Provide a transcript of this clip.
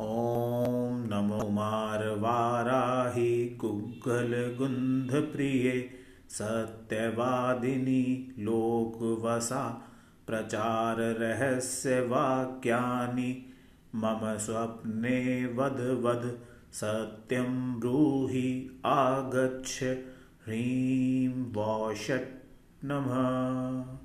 ॐ नमो मारवाराहि कुग्गलगुन्धप्रिये सत्यवादिनी लोकवसा प्रचाररहस्यवाक्यानि मम स्वप्ने वद वद सत्यं ब्रूहि आगच्छ ह्रीं वौषट् नमः